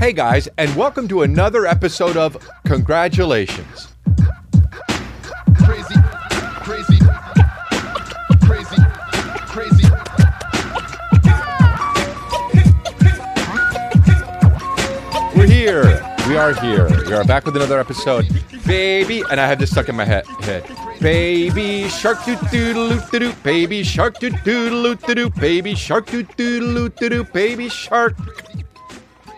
Hey guys, and welcome to another episode of Congratulations. crazy, crazy, crazy, crazy. We're here. We are here. We are back with another episode. Baby, and I have this stuck in my head. head. Baby shark doo doo doo doo doo. baby shark doo doo doo doo doo. baby shark doo doo doo doo baby shark.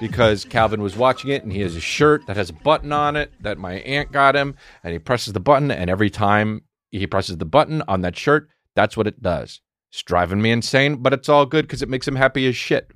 Because Calvin was watching it and he has a shirt that has a button on it that my aunt got him, and he presses the button, and every time he presses the button on that shirt, that's what it does. It's driving me insane, but it's all good because it makes him happy as shit.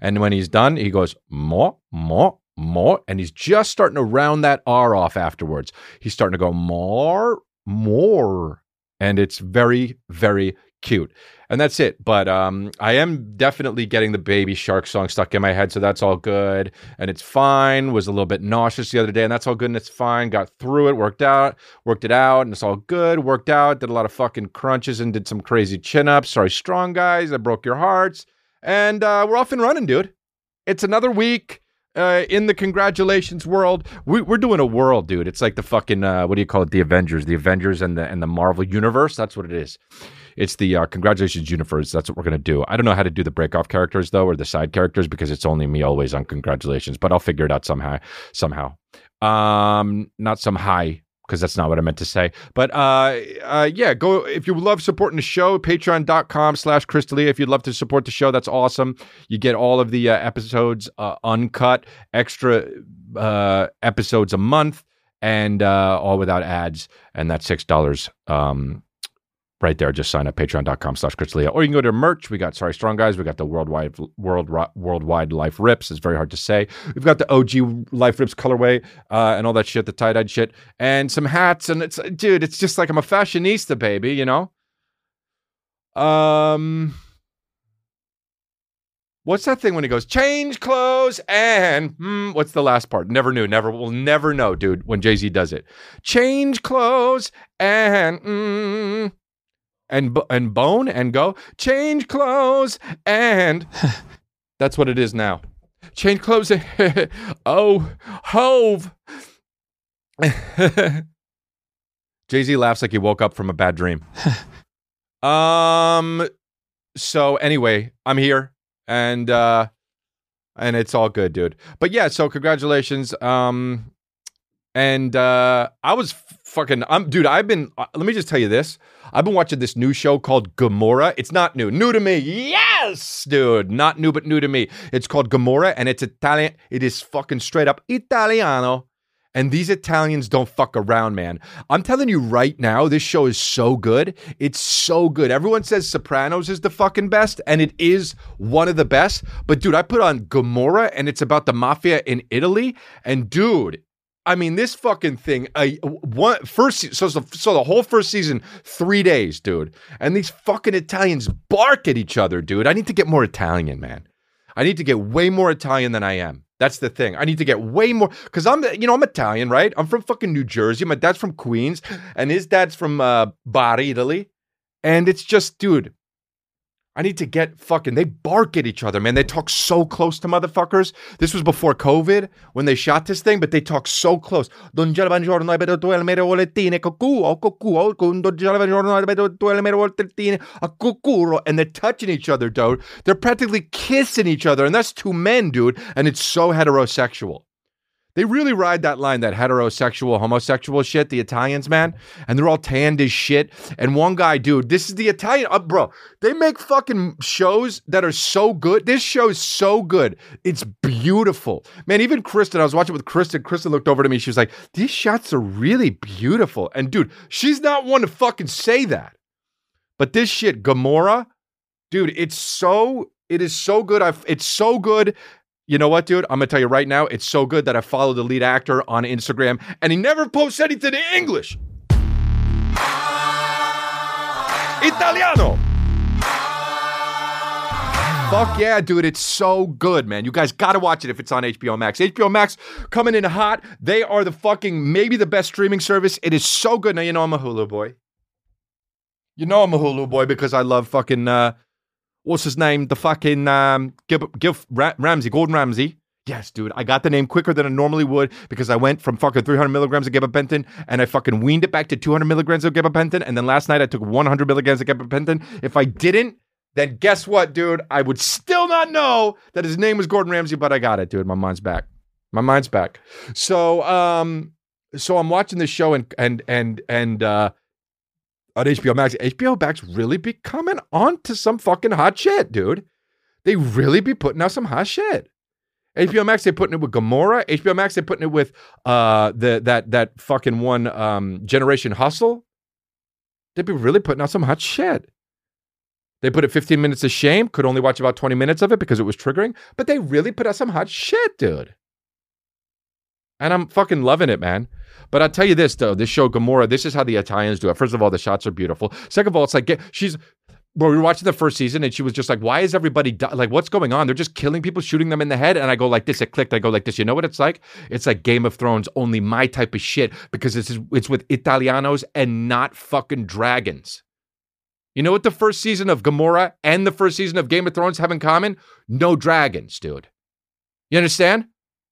And when he's done, he goes, more, more, more. And he's just starting to round that R off afterwards. He's starting to go, more, more. And it's very, very cute. And that's it. But um, I am definitely getting the baby shark song stuck in my head. So that's all good. And it's fine. Was a little bit nauseous the other day. And that's all good. And it's fine. Got through it, worked out, worked it out. And it's all good. Worked out. Did a lot of fucking crunches and did some crazy chin ups. Sorry, strong guys. I broke your hearts. And uh, we're off and running, dude. It's another week uh, in the congratulations world. We, we're doing a world, dude. It's like the fucking uh, what do you call it? The Avengers, the Avengers, and the and the Marvel universe. That's what it is. It's the uh, congratulations universe. That's what we're gonna do. I don't know how to do the break off characters though, or the side characters because it's only me always on congratulations. But I'll figure it out somehow. Somehow. Um, not some high because that's not what I meant to say. But uh, uh, yeah, go if you love supporting the show, patreon.com slash chrisdelia. If you'd love to support the show, that's awesome. You get all of the uh, episodes uh, uncut, extra uh, episodes a month, and uh, all without ads. And that's six dollars. Um, right there. Just sign up patreon.com slash chrisdelia. Or you can go to merch. We got Sorry Strong Guys. We got the worldwide world worldwide life rips. It's very hard to say. We've got the OG life rips colorway uh, and all that shit, the tie-dyed shit, and some hats. And it's dude, it's just like I'm a fashionista, baby, you know? Um What's that thing when he goes, change clothes and hmm, what's the last part? Never knew, never will never know, dude, when Jay-Z does it. Change clothes and mm, and and bone and go change clothes and that's what it is now. Change clothes. and- oh, Hov. Jay Z laughs like he woke up from a bad dream. um. So anyway, I'm here and uh, and it's all good, dude. But yeah, so congratulations. Um, and uh, I was fucking. I'm, dude. I've been. Uh, let me just tell you this. I've been watching this new show called Gomorrah. It's not new. New to me. Yes, dude. Not new, but new to me. It's called Gomorrah, and it's Italian. It is fucking straight up Italiano. And these Italians don't fuck around, man. I'm telling you right now, this show is so good. It's so good. Everyone says Sopranos is the fucking best, and it is one of the best. But dude, I put on Gomorrah, and it's about the mafia in Italy. And dude, I mean, this fucking thing. Uh, one first, so so so the whole first season, three days, dude. And these fucking Italians bark at each other, dude. I need to get more Italian, man. I need to get way more Italian than I am. That's the thing. I need to get way more because I'm, you know, I'm Italian, right? I'm from fucking New Jersey. My dad's from Queens, and his dad's from uh, Bari, Italy. And it's just, dude, I need to get fucking. They bark at each other, man. They talk so close to motherfuckers. This was before COVID when they shot this thing, but they talk so close. Oh, oh, A cucuro, and they're touching each other, dude. They're practically kissing each other, and that's two men, dude. And it's so heterosexual. They really ride that line, that heterosexual, homosexual shit, the Italians, man. And they're all tanned as shit. And one guy, dude, this is the Italian, uh, bro. They make fucking shows that are so good. This show is so good. It's beautiful. Man, even Kristen, I was watching with Kristen. Kristen looked over to me. She was like, these shots are really beautiful. And dude, she's not one to fucking say that. But this shit, Gomorrah, dude, it's so, it is so good. I've, it's so good you know what, dude? I'm gonna tell you right now, it's so good that I follow the lead actor on Instagram and he never posts anything in English. Italiano. Fuck yeah, dude. It's so good, man. You guys gotta watch it if it's on HBO Max. HBO Max coming in hot. They are the fucking maybe the best streaming service. It is so good. Now you know I'm a Hulu boy. You know I'm a Hulu boy because I love fucking uh what's his name? The fucking um Gil, Ra- Ramsay, Gordon Ramsay. Yes, dude. I got the name quicker than I normally would because I went from fucking 300 milligrams of gabapentin and I fucking weaned it back to 200 milligrams of gabapentin. And then last night I took 100 milligrams of gabapentin. If I didn't, then guess what, dude? I would still not know that his name was Gordon Ramsay, but I got it, dude. My mind's back. My mind's back. So, um, so I'm watching this show and and and and uh on HBO Max. HBO Max really be coming on to some fucking hot shit, dude. They really be putting out some hot shit. HBO Max, they putting it with Gomorrah. HBO Max, they putting it with uh the that that fucking one um Generation Hustle. They be really putting out some hot shit. They put it 15 minutes of shame. Could only watch about 20 minutes of it because it was triggering. But they really put out some hot shit, dude. And I'm fucking loving it, man. But I'll tell you this though, this show Gomorrah, this is how the Italians do it. First of all, the shots are beautiful. Second of all, it's like she's well, we were watching the first season and she was just like, why is everybody di- like, what's going on? They're just killing people, shooting them in the head. And I go like this, it clicked. I go like this. You know what it's like? It's like Game of Thrones, only my type of shit because it's it's with Italianos and not fucking dragons. You know what the first season of Gomorrah and the first season of Game of Thrones have in common? No dragons, dude. You understand?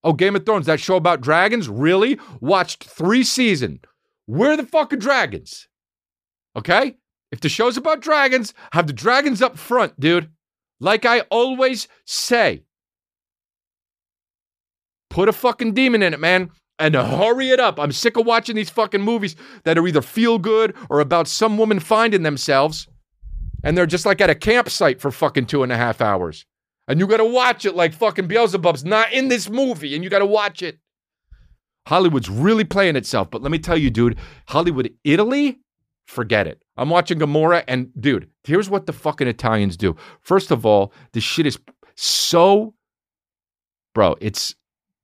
Oh, Game of Thrones, that show about dragons? Really? Watched three seasons. Where the fuck are dragons? Okay? If the show's about dragons, have the dragons up front, dude. Like I always say. Put a fucking demon in it, man. And hurry it up. I'm sick of watching these fucking movies that are either feel good or about some woman finding themselves. And they're just like at a campsite for fucking two and a half hours. And you gotta watch it like fucking Beelzebub's not in this movie, and you gotta watch it. Hollywood's really playing itself. But let me tell you, dude, Hollywood, Italy, forget it. I'm watching Gomorrah, and dude, here's what the fucking Italians do. First of all, this shit is so, bro. It's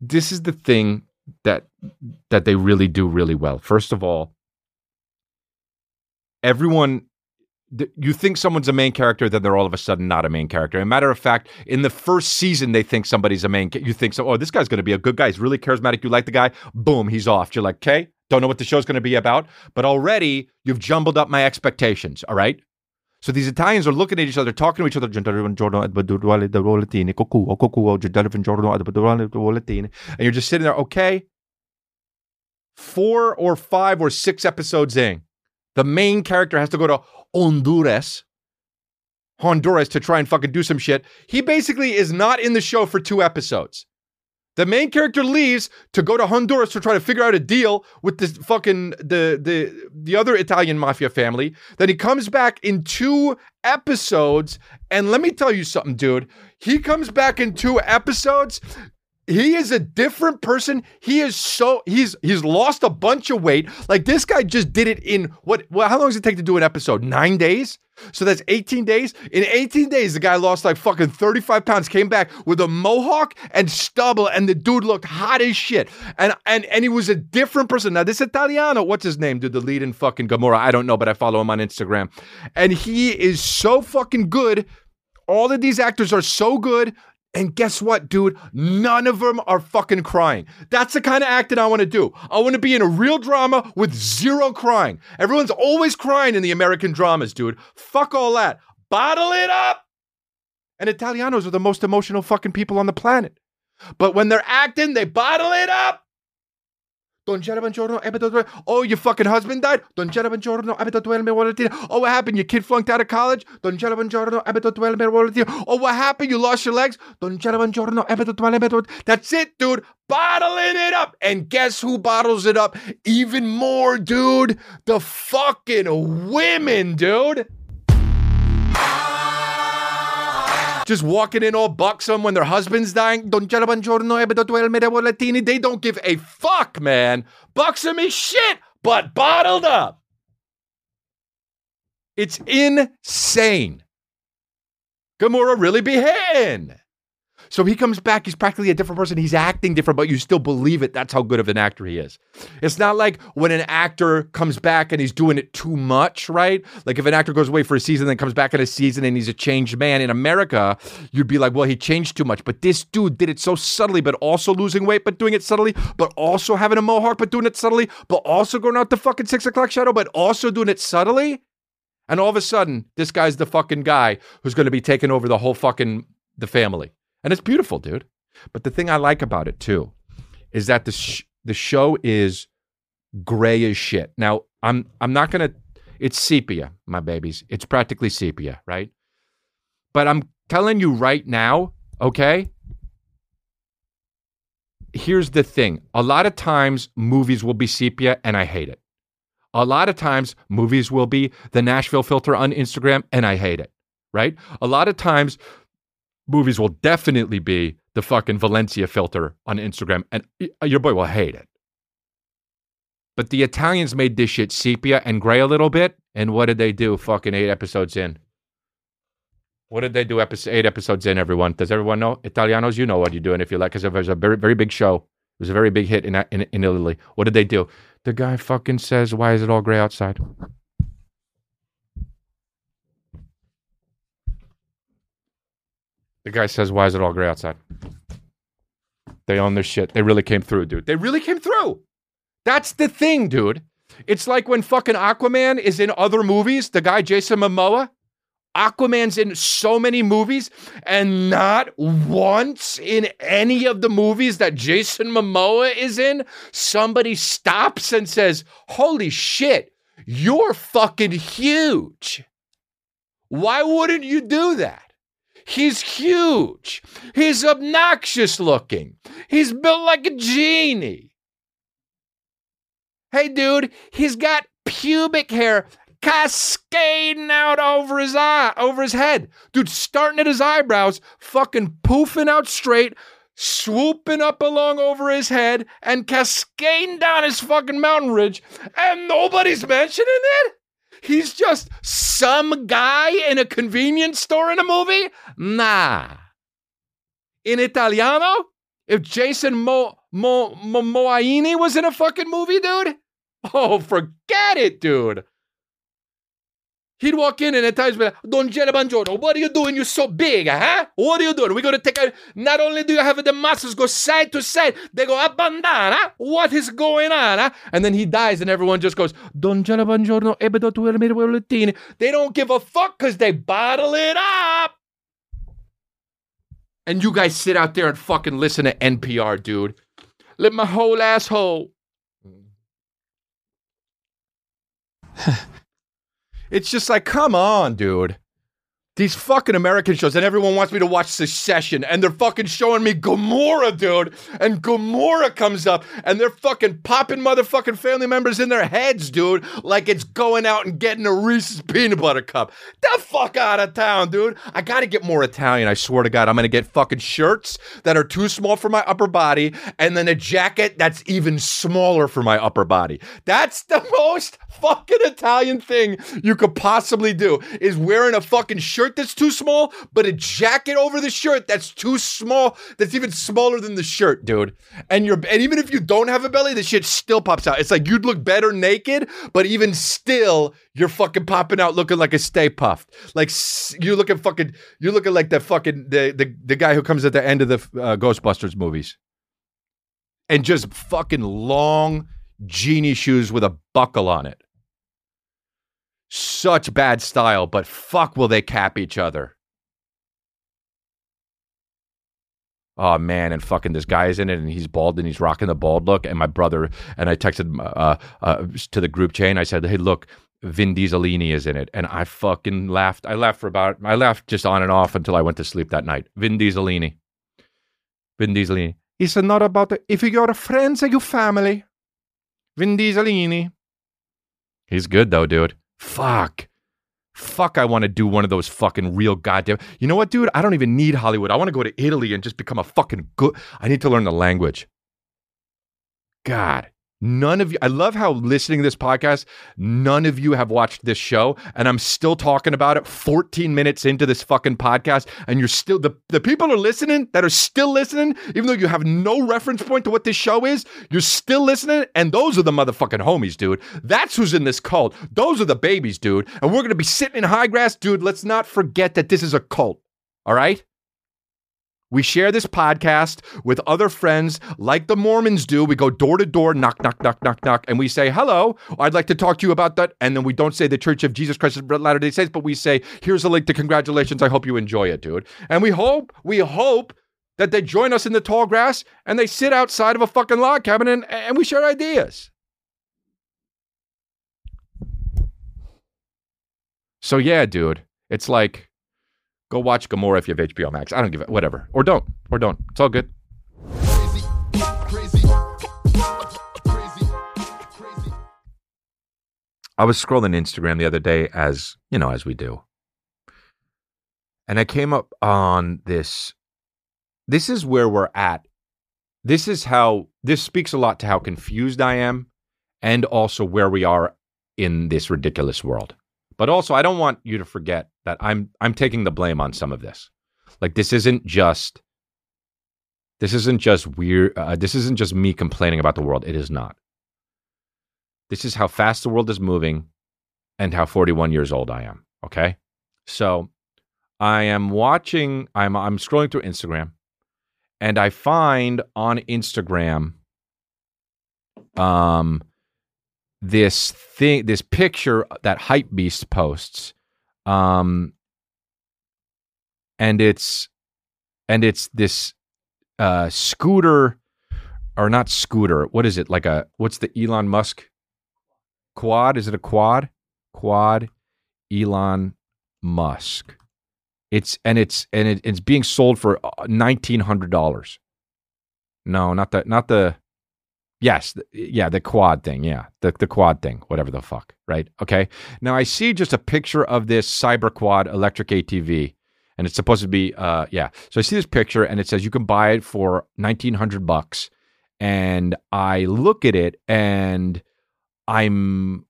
this is the thing that that they really do really well. First of all, everyone you think someone's a main character, then they're all of a sudden not a main character. A matter of fact, in the first season, they think somebody's a main. You think so? Oh, this guy's going to be a good guy. He's really charismatic. You like the guy. Boom, he's off. You're like, okay, don't know what the show's going to be about, but already you've jumbled up my expectations. All right. So these Italians are looking at each other, talking to each other. And you're just sitting there, okay. Four or five or six episodes in, the main character has to go to Honduras, Honduras to try and fucking do some shit. He basically is not in the show for two episodes. The main character leaves to go to Honduras to try to figure out a deal with this fucking the the the other Italian mafia family. Then he comes back in two episodes, and let me tell you something, dude. He comes back in two episodes he is a different person. He is so he's he's lost a bunch of weight. Like this guy just did it in what? Well, how long does it take to do an episode? Nine days. So that's 18 days. In 18 days, the guy lost like fucking 35 pounds, came back with a mohawk and stubble, and the dude looked hot as shit. And and and he was a different person. Now, this Italiano, what's his name, dude? The lead in fucking Gomorrah. I don't know, but I follow him on Instagram. And he is so fucking good. All of these actors are so good. And guess what, dude? None of them are fucking crying. That's the kind of acting I want to do. I want to be in a real drama with zero crying. Everyone's always crying in the American dramas, dude. Fuck all that. Bottle it up. And Italianos are the most emotional fucking people on the planet. But when they're acting, they bottle it up. Don due- Oh, your fucking husband died? Don duelme. Oh, what happened? Your kid flunked out of college? Don duelme. Oh, what happened? You lost your legs? Don volatile. That's it, dude. Bottling it up. And guess who bottles it up even more, dude? The fucking women, dude. Just walking in all buxom when their husband's dying. Volatile. Eh, they don't give a fuck, man. Buxom is shit, but bottled up. It's insane. Gomorrah really be hitting. So he comes back, he's practically a different person. He's acting different, but you still believe it. That's how good of an actor he is. It's not like when an actor comes back and he's doing it too much, right? Like if an actor goes away for a season, then comes back in a season and he's a changed man. In America, you'd be like, well, he changed too much. But this dude did it so subtly, but also losing weight, but doing it subtly, but also having a mohawk, but doing it subtly, but also going out the fucking six o'clock shadow, but also doing it subtly. And all of a sudden, this guy's the fucking guy who's going to be taking over the whole fucking the family. And it's beautiful, dude. But the thing I like about it too is that the sh- the show is gray as shit. Now, I'm I'm not gonna. It's sepia, my babies. It's practically sepia, right? But I'm telling you right now, okay? Here's the thing. A lot of times movies will be sepia and I hate it. A lot of times movies will be the Nashville filter on Instagram and I hate it, right? A lot of times movies will definitely be the fucking Valencia filter on Instagram and uh, your boy will hate it. But the Italians made this shit sepia and gray a little bit. And what did they do fucking eight episodes in? What did they do episode, eight episodes in, everyone? Does everyone know? Italianos, you know what you're doing if you like, because it was a very, very big show. It was a very big hit in, in, in Italy. What did they do? The guy fucking says, Why is it all gray outside? The guy says, Why is it all gray outside? They own their shit. They really came through, dude. They really came through. That's the thing, dude. It's like when fucking Aquaman is in other movies, the guy Jason Momoa. Aquaman's in so many movies, and not once in any of the movies that Jason Momoa is in, somebody stops and says, Holy shit, you're fucking huge. Why wouldn't you do that? He's huge. He's obnoxious looking. He's built like a genie. Hey, dude, he's got pubic hair cascading out over his eye, over his head. Dude, starting at his eyebrows, fucking poofing out straight, swooping up along over his head, and cascading down his fucking mountain ridge, and nobody's mentioning it? He's just some guy in a convenience store in a movie? Nah. In Italiano? If Jason Mo, Mo, Mo, Moaini was in a fucking movie, dude? Oh, forget it, dude. He'd walk in and at times be like, Don Banjoro, what are you doing? You're so big, huh? What are you doing? We're going to take a. Not only do you have the muscles go side to side, they go up and down, huh? What is going on, huh? And then he dies and everyone just goes, Don Banjoro, ebedo tu el They don't give a fuck because they bottle it up. And you guys sit out there and fucking listen to NPR, dude. Let my whole asshole. It's just like, come on, dude. These fucking American shows, and everyone wants me to watch Succession, and they're fucking showing me Gomorrah, dude. And Gomorrah comes up, and they're fucking popping motherfucking family members in their heads, dude, like it's going out and getting a Reese's peanut butter cup. The fuck out of town, dude. I gotta get more Italian, I swear to God. I'm gonna get fucking shirts that are too small for my upper body, and then a jacket that's even smaller for my upper body. That's the most fucking Italian thing you could possibly do, is wearing a fucking shirt that's too small, but a jacket over the shirt that's too small, that's even smaller than the shirt, dude. And you're and even if you don't have a belly, the shit still pops out. It's like you'd look better naked, but even still, you're fucking popping out looking like a Stay Puft. Like you're looking fucking, you're looking like the fucking the the, the guy who comes at the end of the uh, Ghostbusters movies, and just fucking long genie shoes with a buckle on it such bad style, but fuck will they cap each other. Oh man, and fucking this guy is in it, and he's bald, and he's rocking the bald look. And my brother and I texted uh, uh, to the group chain. I said, "Hey, look, Vin Dieselini is in it," and I fucking laughed. I laughed for about, I laughed just on and off until I went to sleep that night. Vin Dieselini, Vin Dieselini. It's not about the, if you're friends or your family. Vin Dieselini. He's good though, dude. Fuck. Fuck, I want to do one of those fucking real goddamn. You know what, dude? I don't even need Hollywood. I want to go to Italy and just become a fucking good. I need to learn the language. God, none of you. I love how listening to this podcast, none of you have watched this show, and I'm still talking about it 14 minutes into this fucking podcast, and you're still the the people are listening that are still listening, even though you have no reference point to what this show is. You're still listening, and those are the motherfucking homies, dude. That's who's in this cult. Those are the babies, dude. And we're gonna be sitting in high grass, dude. Let's not forget that this is a cult. All right. We share this podcast with other friends like the Mormons do. We go door to door, knock, knock, knock, knock, knock, and we say, hello, I'd like to talk to you about that. And then we don't say the Church of Jesus Christ of Latter day Saints, but we say, here's a link to congratulations. I hope you enjoy it, dude. And we hope, we hope that they join us in the tall grass and they sit outside of a fucking log cabin and, and we share ideas. So yeah, dude, it's like go watch Gomorrah if you have HBO Max. I don't give it whatever. Or don't. Or don't. It's all good. I was scrolling Instagram the other day as, you know, as we do. And I came up on this this is where we're at. This is how this speaks a lot to how confused I am and also where we are in this ridiculous world. But also I don't want you to forget that I'm I'm taking the blame on some of this. Like this isn't just this isn't just weird uh, this isn't just me complaining about the world. It is not. This is how fast the world is moving and how 41 years old I am, okay? So I am watching I'm I'm scrolling through Instagram and I find on Instagram um this thing this picture that hype beast posts um and it's and it's this uh scooter or not scooter what is it like a what's the Elon Musk quad is it a quad quad Elon Musk it's and it's and it, it's being sold for uh, nineteen hundred dollars. No, not the not the. Yes, yeah, the quad thing. Yeah, the the quad thing. Whatever the fuck. Right. Okay. Now I see just a picture of this Cyber Quad electric ATV, and it's supposed to be. Uh, yeah. So I see this picture, and it says you can buy it for nineteen hundred bucks, and I look at it, and I'm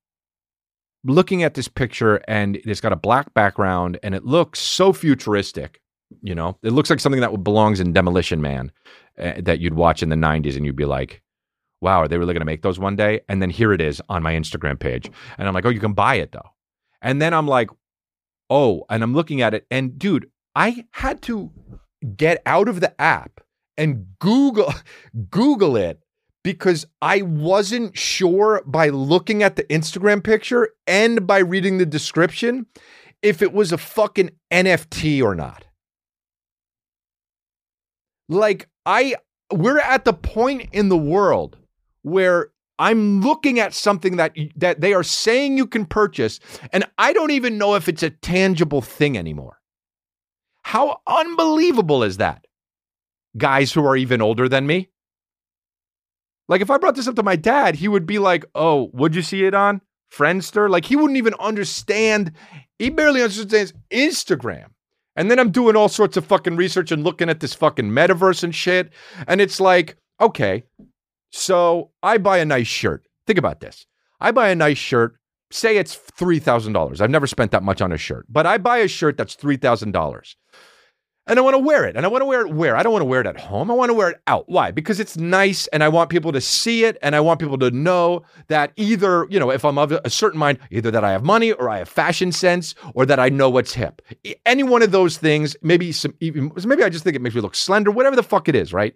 looking at this picture and it's got a black background and it looks so futuristic you know it looks like something that belongs in demolition man uh, that you'd watch in the 90s and you'd be like wow are they really going to make those one day? And then here it is on my instagram page. And i'm like oh you can buy it though. And then i'm like oh and i'm looking at it and dude i had to get out of the app and google google it because I wasn't sure by looking at the Instagram picture and by reading the description if it was a fucking NFT or not. Like I we're at the point in the world where I'm looking at something that that they are saying you can purchase and I don't even know if it's a tangible thing anymore. How unbelievable is that? Guys who are even older than me? Like if I brought this up to my dad, he would be like, "Oh, would you see it on Friendster?" Like he wouldn't even understand. He barely understands Instagram. And then I'm doing all sorts of fucking research and looking at this fucking metaverse and shit. And it's like, okay, so I buy a nice shirt. Think about this. I buy a nice shirt. Say it's $3,000. I've never spent that much on a shirt, but I buy a shirt that's $3,000 and I want to wear it. And I want to wear it where? I don't want to wear it at home. I want to wear it out. Why? Because it's nice and I want people to see it and I want people to know that either, you know, if I'm of a certain mind, either that I have money or I have fashion sense or that I know what's hip. Any one of those things, maybe some even maybe I just think it makes me look slender, whatever the fuck it is, right?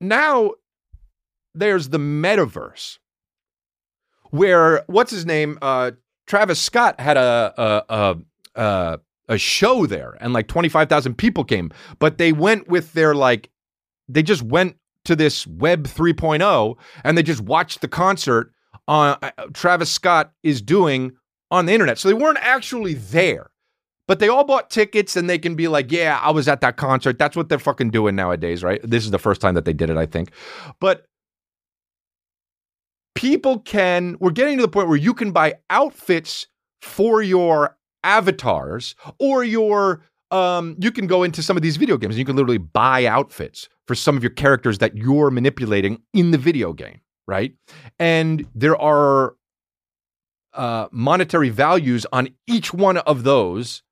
Now there's the metaverse where what's his name? Uh Travis Scott had a, a, a uh, a show there and like 25,000 people came, but they went with their like, they just went to this Web 3.0 and they just watched the concert on uh, Travis Scott is doing on the internet. So they weren't actually there, but they all bought tickets and they can be like, yeah, I was at that concert. That's what they're fucking doing nowadays, right? This is the first time that they did it, I think. But people can, we're getting to the point where you can buy outfits for your avatars or your um, you can go into some of these video games and you can literally buy outfits for some of your characters that you're manipulating in the video game, right? And there are uh, monetary values on each one of those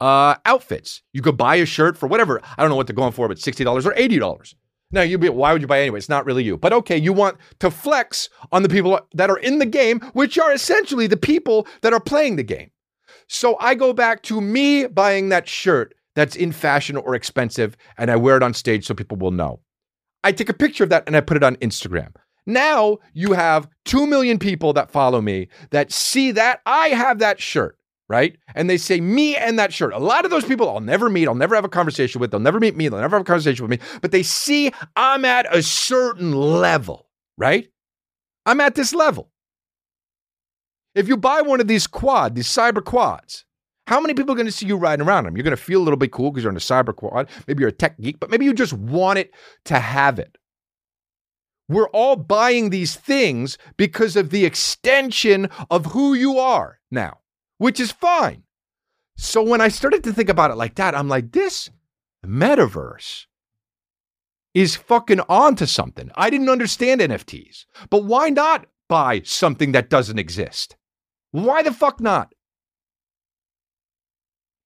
uh, outfits. You could buy a shirt for whatever. I don't know what they're going for, but $60 or $80. Now you'd be, why would you buy anyway? It's not really you. But okay, you want to flex on the people that are in the game, which are essentially the people that are playing the game. So I go back to me buying that shirt that's in fashion or expensive, and I wear it on stage so people will know. I take a picture of that and I put it on Instagram. Now you have 2 million people that follow me that see that I have that shirt. Right? And they say me and that shirt. A lot of those people I'll never meet, I'll never have a conversation with, they'll never meet me, they'll never have a conversation with me, but they see I'm at a certain level, right? I'm at this level. If you buy one of these quad, these cyber quads, how many people are going to see you riding around them? You're going to feel a little bit cool because you're in a cyber quad. Maybe you're a tech geek, but maybe you just want it to have it. We're all buying these things because of the extension of who you are now, which is fine. So when I started to think about it like that, I'm like, this metaverse is fucking onto something. I didn't understand NFTs, but why not buy something that doesn't exist? Why the fuck not?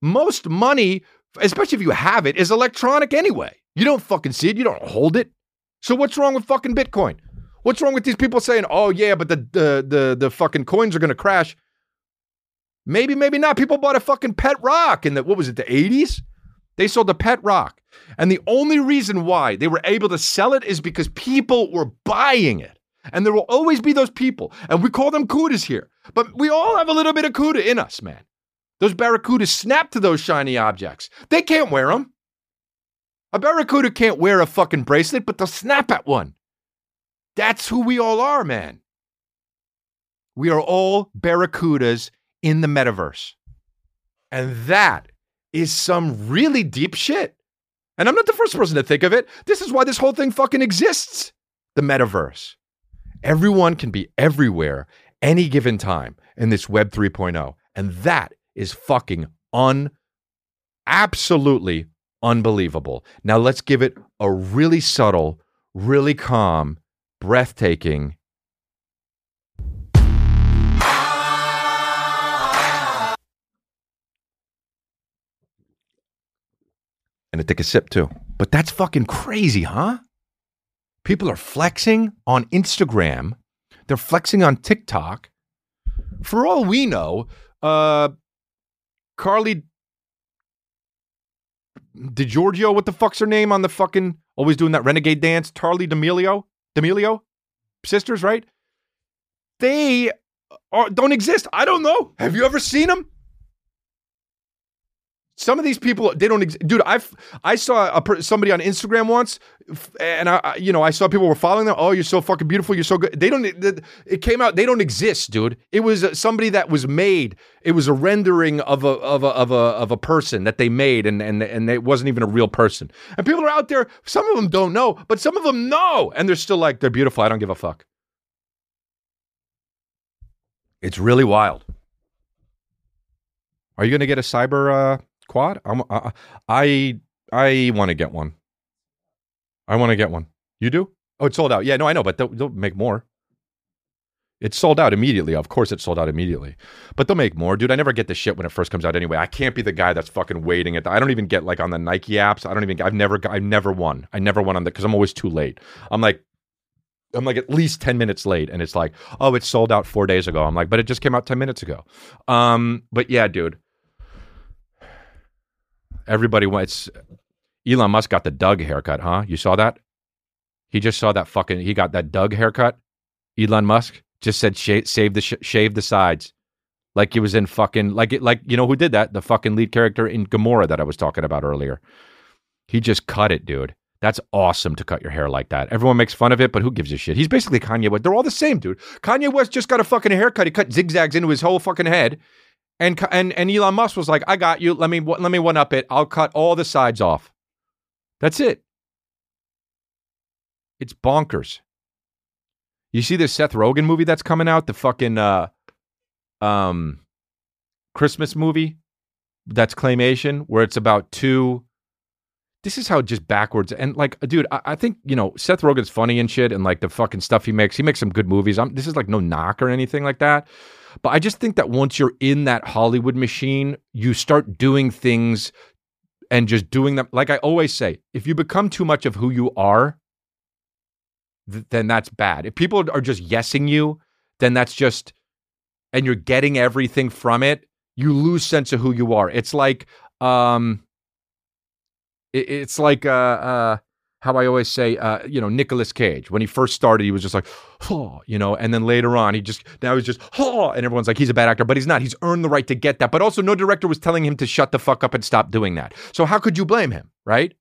Most money, especially if you have it, is electronic anyway. You don't fucking see it, you don't hold it. So what's wrong with fucking Bitcoin? What's wrong with these people saying, "Oh yeah, but the the the, the fucking coins are going to crash"? Maybe, maybe not. People bought a fucking pet rock in the what was it, the 80s? They sold a pet rock. And the only reason why they were able to sell it is because people were buying it. And there will always be those people. And we call them kudas here. But we all have a little bit of kuda in us, man. Those barracudas snap to those shiny objects. They can't wear them. A barracuda can't wear a fucking bracelet, but they'll snap at one. That's who we all are, man. We are all barracudas in the metaverse. And that is some really deep shit. And I'm not the first person to think of it. This is why this whole thing fucking exists the metaverse. Everyone can be everywhere any given time in this Web 3.0. And that is fucking un absolutely unbelievable. Now let's give it a really subtle, really calm, breathtaking and to take a sip too. But that's fucking crazy, huh? People are flexing on Instagram. They're flexing on TikTok. For all we know, uh, Carly DiGiorgio, what the fuck's her name on the fucking always doing that renegade dance? Tarly D'Amelio, D'Amelio, sisters, right? They are, don't exist. I don't know. Have you ever seen them? Some of these people, they don't, ex- dude. I I saw a somebody on Instagram once, and I, you know, I saw people were following them. Oh, you're so fucking beautiful. You're so good. They don't. It it came out. They don't exist, dude. It was uh, somebody that was made. It was a rendering of a of a of a of a person that they made, and and and it wasn't even a real person. And people are out there. Some of them don't know, but some of them know, and they're still like, they're beautiful. I don't give a fuck. It's really wild. Are you going to get a cyber uh, quad? I'm, I I, I want to get one. I want to get one. You do? Oh, it's sold out. Yeah, no, I know, but they'll, they'll make more. It's sold out immediately. Of course, it's sold out immediately. But they'll make more, dude. I never get the shit when it first comes out anyway. I can't be the guy that's fucking waiting it. I don't even get like on the Nike apps. I don't even. I've never. I've never won. I never won on that because I'm always too late. I'm like. I'm like at least 10 minutes late and it's like, oh, it's sold out four days ago. I'm like, but it just came out 10 minutes ago. Um, but yeah, dude. Everybody wants Elon Musk got the Doug haircut, huh? You saw that? He just saw that fucking he got that Doug haircut. Elon Musk just said shave, save the sh- shave the sides. Like he was in fucking like it like you know who did that? The fucking lead character in Gomorrah that I was talking about earlier. He just cut it, dude. That's awesome to cut your hair like that. Everyone makes fun of it, but who gives a shit? He's basically Kanye West. They're all the same, dude. Kanye West just got a fucking haircut. He cut zigzags into his whole fucking head. And and and Elon Musk was like, "I got you. Let me let me one up it. I'll cut all the sides off." That's it. It's bonkers. You see this Seth Rogen movie that's coming out, the fucking uh um Christmas movie that's claymation, where it's about two this is how just backwards and like dude I, I think you know seth rogen's funny and shit and like the fucking stuff he makes he makes some good movies I'm, this is like no knock or anything like that but i just think that once you're in that hollywood machine you start doing things and just doing them. Like i always say if you become too much of who you are th- then that's bad. If people are just yesing you then that's just and you're getting everything from it you lose sense of who you are. It's like um it- it's like uh uh how I always say, uh, you know, Nicolas Cage. When he first started, he was just like, oh, you know, and then later on, he just now he's just, oh, and everyone's like, he's a bad actor, but he's not. He's earned the right to get that. But also, no director was telling him to shut the fuck up and stop doing that. So how could you blame him, right?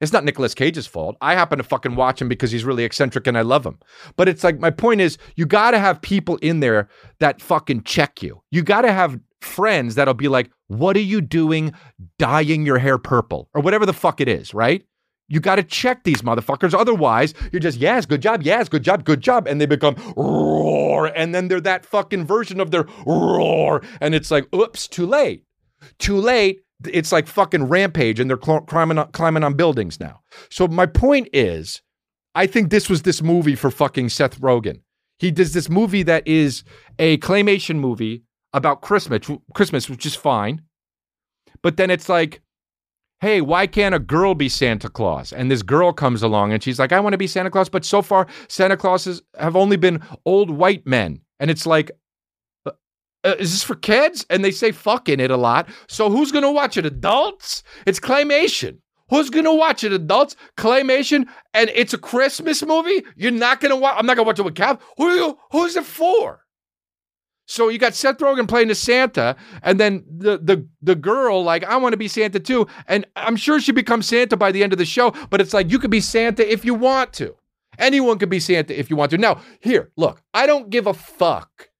It's not Nicolas Cage's fault. I happen to fucking watch him because he's really eccentric and I love him. But it's like my point is, you got to have people in there that fucking check you. You got to have friends that'll be like, "What are you doing dyeing your hair purple?" or whatever the fuck it is, right? You got to check these motherfuckers. Otherwise, you're just, yes, good job, yes, good job, good job. And they become roar. And then they're that fucking version of their roar. And it's like, oops, too late. Too late. It's like fucking rampage and they're cl- climbing, on, climbing on buildings now. So my point is, I think this was this movie for fucking Seth Rogen. He does this movie that is a claymation movie about Christmas, Christmas, which is fine. But then it's like, hey, why can't a girl be Santa Claus? And this girl comes along and she's like, I want to be Santa Claus. But so far, Santa Clauses have only been old white men. And it's like, uh, uh, is this for kids? And they say fuck in it a lot. So who's going to watch it? Adults? It's claymation. Who's going to watch it? Adults? Claymation? And it's a Christmas movie? You're not going to watch? I'm not going to watch it with Cap. Who who's it for? So you got Seth Rogen playing the Santa, and then the the the girl like I want to be Santa too, and I'm sure she becomes Santa by the end of the show. But it's like you could be Santa if you want to. Anyone could be Santa if you want to. Now here, look, I don't give a fuck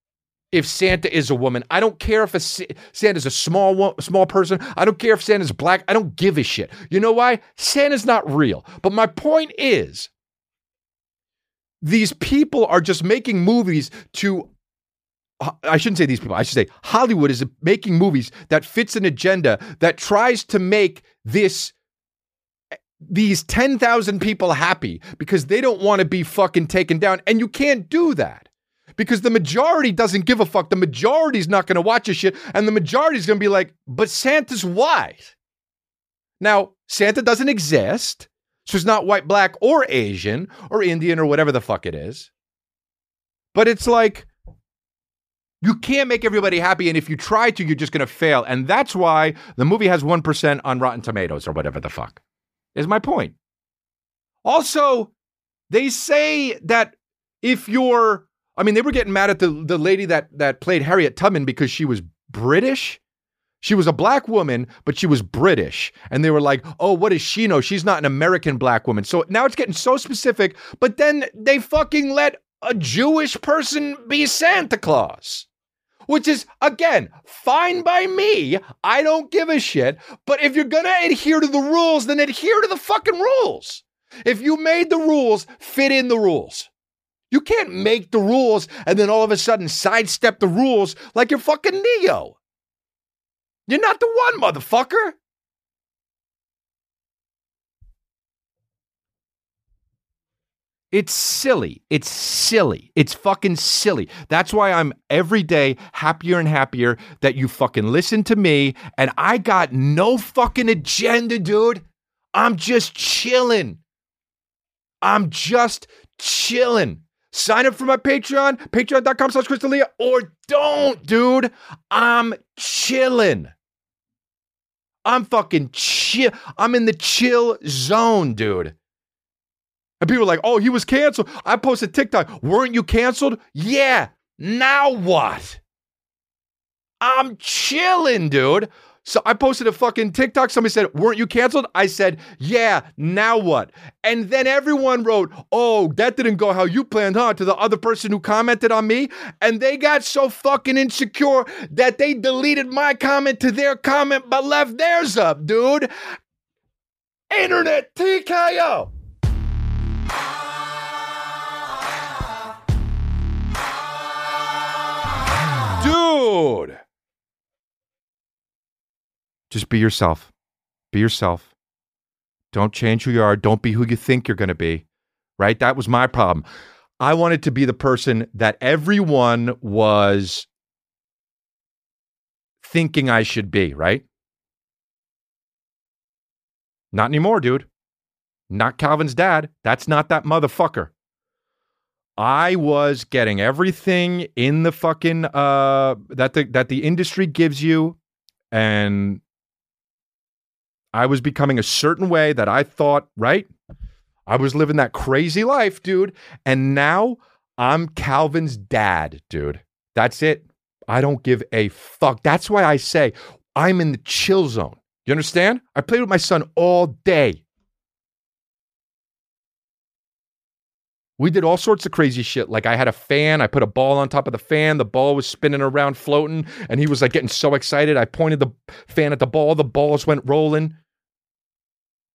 if Santa is a woman. I don't care if a Santa's a small small person. I don't care if Santa's black. I don't give a shit. You know why? Santa's not real. But my point is, these people are just making movies to I shouldn't say these people. I should say Hollywood is making movies that fits an agenda that tries to make this these 10,000 people happy because they don't want to be fucking taken down and you can't do that. Because the majority doesn't give a fuck. The majority's not going to watch a shit and the majority's going to be like, "But Santa's white." Now, Santa doesn't exist. So it's not white, black, or Asian, or Indian, or whatever the fuck it is. But it's like, you can't make everybody happy. And if you try to, you're just going to fail. And that's why the movie has 1% on Rotten Tomatoes or whatever the fuck, is my point. Also, they say that if you're, I mean, they were getting mad at the, the lady that, that played Harriet Tubman because she was British. She was a black woman, but she was British. And they were like, oh, what does she know? She's not an American black woman. So now it's getting so specific, but then they fucking let a Jewish person be Santa Claus which is again fine by me. I don't give a shit. But if you're gonna adhere to the rules, then adhere to the fucking rules. If you made the rules, fit in the rules. You can't make the rules and then all of a sudden sidestep the rules like you're fucking Neo. You're not the one, motherfucker. It's silly. It's silly. It's fucking silly. That's why I'm every day happier and happier that you fucking listen to me and I got no fucking agenda, dude. I'm just chilling. I'm just chilling. Sign up for my Patreon, patreon.com slash chrisdelia, or don't, dude. I'm chilling. I'm fucking chill. I'm in the chill zone, dude. And people are like, oh, he was canceled. I posted TikTok. Weren't you canceled? Yeah. Now what? I'm chilling, dude. So I posted a fucking TikTok. Somebody said, Weren't you canceled? I said, Yeah, now what? And then everyone wrote, Oh, that didn't go how you planned, huh? To the other person who commented on me. And they got so fucking insecure that they deleted my comment to their comment but left theirs up, dude. Internet TKO. Dude. Just be yourself. Be yourself. Don't change who you are. Don't be who you think you're going to be. Right? That was my problem. I wanted to be the person that everyone was thinking I should be, right? Not anymore, dude. Not Calvin's dad. That's not that motherfucker. I was getting everything in the fucking uh that the that the industry gives you and I was becoming a certain way that I thought, right? I was living that crazy life, dude. And now I'm Calvin's dad, dude. That's it. I don't give a fuck. That's why I say I'm in the chill zone. You understand? I played with my son all day. We did all sorts of crazy shit. Like I had a fan, I put a ball on top of the fan, the ball was spinning around floating, and he was like getting so excited. I pointed the fan at the ball, the balls went rolling.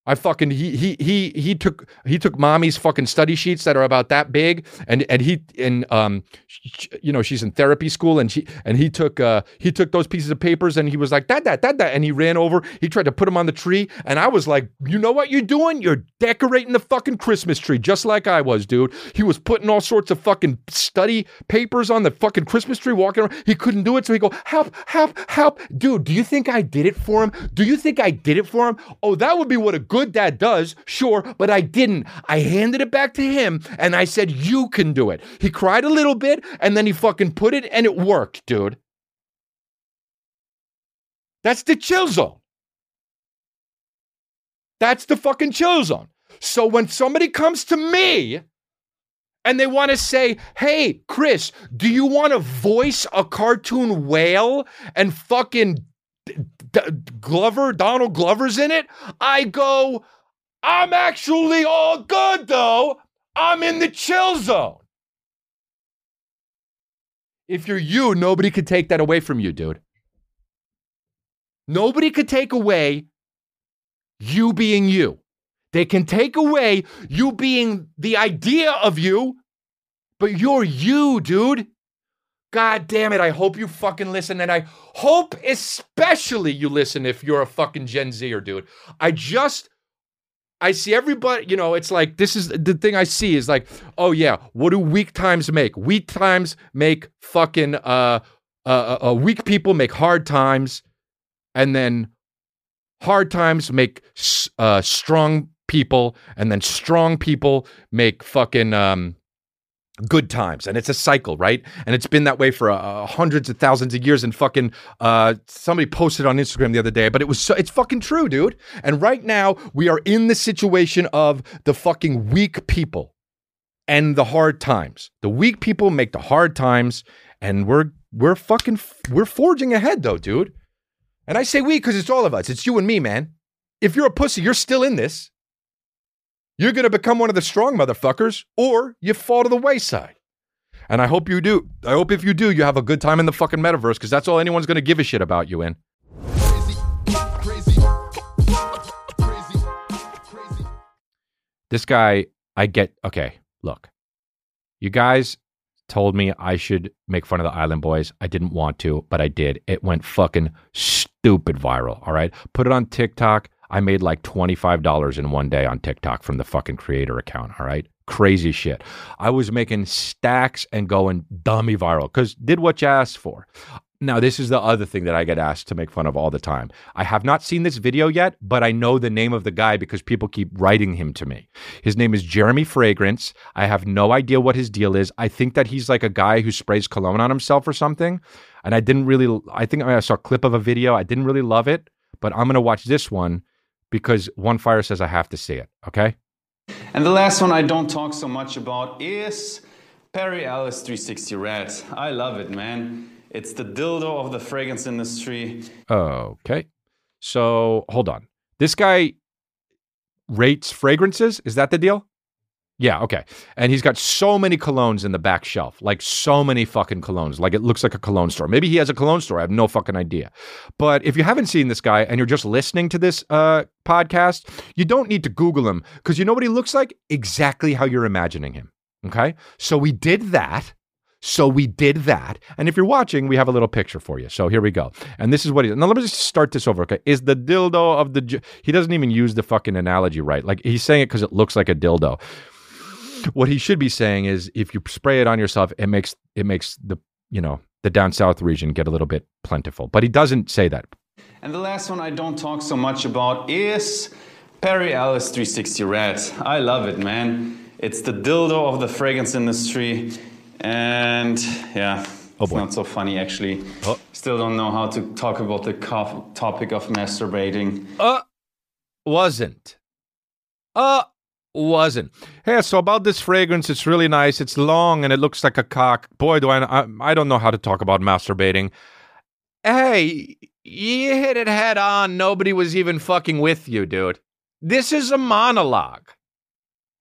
I fucking he he he he took he took mommy's fucking study sheets that are about that big and and he and um sh- you know she's in therapy school and she and he took uh he took those pieces of papers and he was like that that that that and he ran over he tried to put them on the tree and I was like you know what you're doing? You're decorating the fucking Christmas tree just like I was dude. He was putting all sorts of fucking study papers on the fucking Christmas tree walking around. He couldn't do it so he go help help help. Dude do you think I did it for him? Do you think I did it for him? Oh that would be what a good dad does, sure, but I didn't. I handed it back to him and I said, You can do it. He cried a little bit and then he fucking put it and it worked, dude. That's the chill zone. That's the fucking chill zone. So when somebody comes to me and they want to say, Hey, Chris, do you want to voice a cartoon whale and fucking D- Glover, Donald Glover's in it, I go, I'm actually all good though. I'm in the chill zone. If you're you, nobody could take that away from you, dude. Nobody could take away you being you. They can take away you being the idea of you, but you're you, dude. God damn it. I hope you fucking listen. And I hope especially you listen if you're a fucking Gen Zer, dude. I just, I see everybody, you know, it's like, this is the thing I see is like, oh yeah, what do weak times make? Weak times make fucking, uh, uh, uh, weak people make hard times. And then hard times make uh, strong people. And then strong people make fucking, um, good times and it's a cycle right? And it's been that way for uh, hundreds of thousands of years and fucking uh somebody posted on instagram the other day but it was so it's fucking true dude. And right now we are in the situation of the fucking weak people and the hard times. The weak people make the hard times and we're we're fucking we're forging ahead though dude. And i say we because it's all of us. It's you and me man. If you're a pussy you're still in this you're going to become one of the strong motherfuckers or you fall to the wayside. And I hope you do. I hope if you do, you have a good time in the fucking metaverse because that's all anyone's going to give a shit about you in. Crazy, crazy, crazy. This guy, I get, okay, look. You guys told me I should make fun of the Island Boys. I didn't want to, but I did. It went fucking stupid viral. All right. Put it on TikTok. I made like $25 in one day on TikTok from the fucking creator account. All right. Crazy shit. I was making stacks and going dummy viral because did what you asked for. Now, this is the other thing that I get asked to make fun of all the time. I have not seen this video yet, but I know the name of the guy because people keep writing him to me. His name is Jeremy Fragrance. I have no idea what his deal is. I think that he's like a guy who sprays cologne on himself or something. And I didn't really, I think I saw a clip of a video. I didn't really love it, but I'm going to watch this one because One Fire says I have to see it. Okay. And the last one I don't talk so much about is Perry Ellis 360 Red. I love it, man. It's the dildo of the fragrance industry. Okay. So hold on. This guy rates fragrances. Is that the deal? Yeah, okay. And he's got so many colognes in the back shelf, like so many fucking colognes. Like it looks like a cologne store. Maybe he has a cologne store. I have no fucking idea. But if you haven't seen this guy and you're just listening to this uh, podcast, you don't need to Google him because you know what he looks like? Exactly how you're imagining him. Okay. So we did that. So we did that. And if you're watching, we have a little picture for you. So here we go. And this is what he Now let me just start this over. Okay. Is the dildo of the. He doesn't even use the fucking analogy right. Like he's saying it because it looks like a dildo. What he should be saying is if you spray it on yourself, it makes it makes the you know the down south region get a little bit plentiful. But he doesn't say that. And the last one I don't talk so much about is Perry Ellis 360 Red. I love it, man. It's the dildo of the fragrance industry. And yeah, Oh, it's not so funny actually. Oh. Still don't know how to talk about the co- topic of masturbating. Uh wasn't. Uh wasn't. Hey, so about this fragrance, it's really nice. It's long and it looks like a cock. Boy, do I, I, I don't know how to talk about masturbating. Hey, you hit it head on. Nobody was even fucking with you, dude. This is a monologue.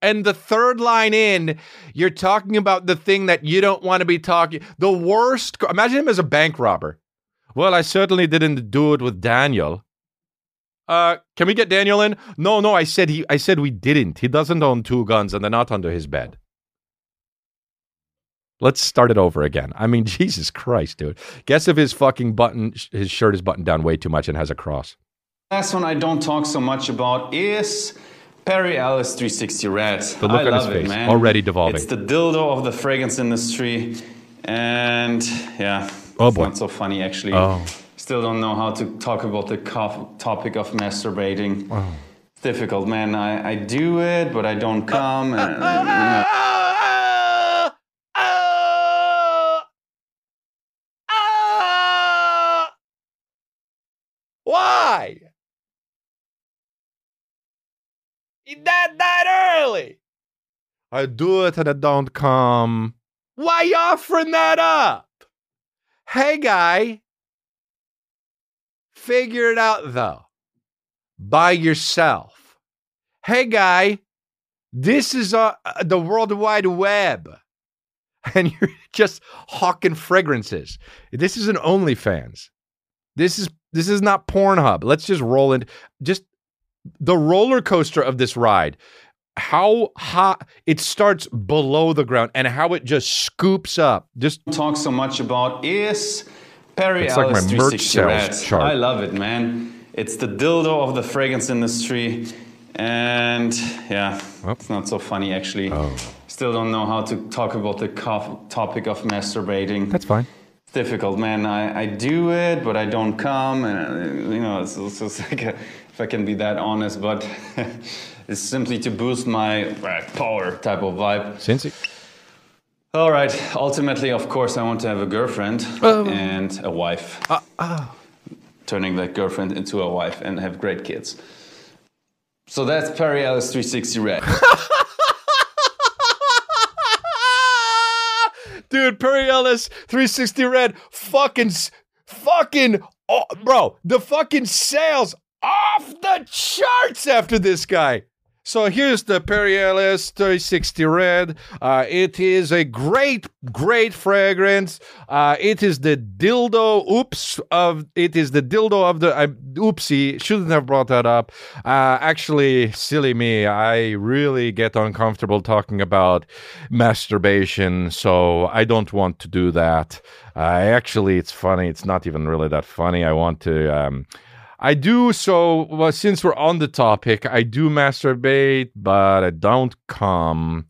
And the third line in, you're talking about the thing that you don't want to be talking. The worst. Imagine him as a bank robber. Well, I certainly didn't do it with Daniel. Uh, can we get Daniel in? No, no, I said he I said we didn't. He doesn't own two guns and they're not under his bed. Let's start it over again. I mean, Jesus Christ, dude. Guess if his fucking button his shirt is buttoned down way too much and has a cross. Last one I don't talk so much about is Perry Ellis 360 Red. The look I on his face, it, man. already devolving. It's the dildo of the fragrance industry, and yeah, Oh, boy. not so funny actually. Oh. Still don't know how to talk about the topic of masturbating. Oh. It's difficult, man. I, I do it, but I don't come. and. Why? That early. I do it and I don't come. Why you offering that up? Hey guy. Figure it out though. By yourself. Hey guy. This is uh, uh, the World Wide Web. And you're just hawking fragrances. This is an OnlyFans. This is this is not Pornhub. Let's just roll in. Just the roller coaster of this ride. How hot it starts below the ground and how it just scoops up. Just talk so much about is Perry It's like my merch sales chart. I love it, man. It's the dildo of the fragrance industry, and yeah, Oh. it's not so funny actually. Oh. Still don't know how to talk about the topic of masturbating. that's fine. It's difficult, man. I, I do it, but I don't come, and uh, you know, it's, it's just like a, if I can be that honest, but it's simply to boost my uh, power type of vibe. Cincy. All right. Ultimately, of course, I want to have a girlfriend Oh. and a wife. Ah, ah. Turning that girlfriend into a wife and have great kids. So that's Perry Ellis 360 Red. Dude, Perry Ellis, 360 Red, fucking, fucking, oh, bro, the fucking sales off the charts after this guy. So here's the Perry Ellis 360 Red. Uh, it is a great, great fragrance. Uh, it is the dildo. Oops! Of it is the dildo of the. I oopsie! Shouldn't have brought that up. Uh, actually, silly me. I really get uncomfortable talking about masturbation, so I don't want to do that. Actually, it's funny. It's not even really that funny. I want to. Um, I do so. Well, since we're on the topic, I do masturbate, but I don't come.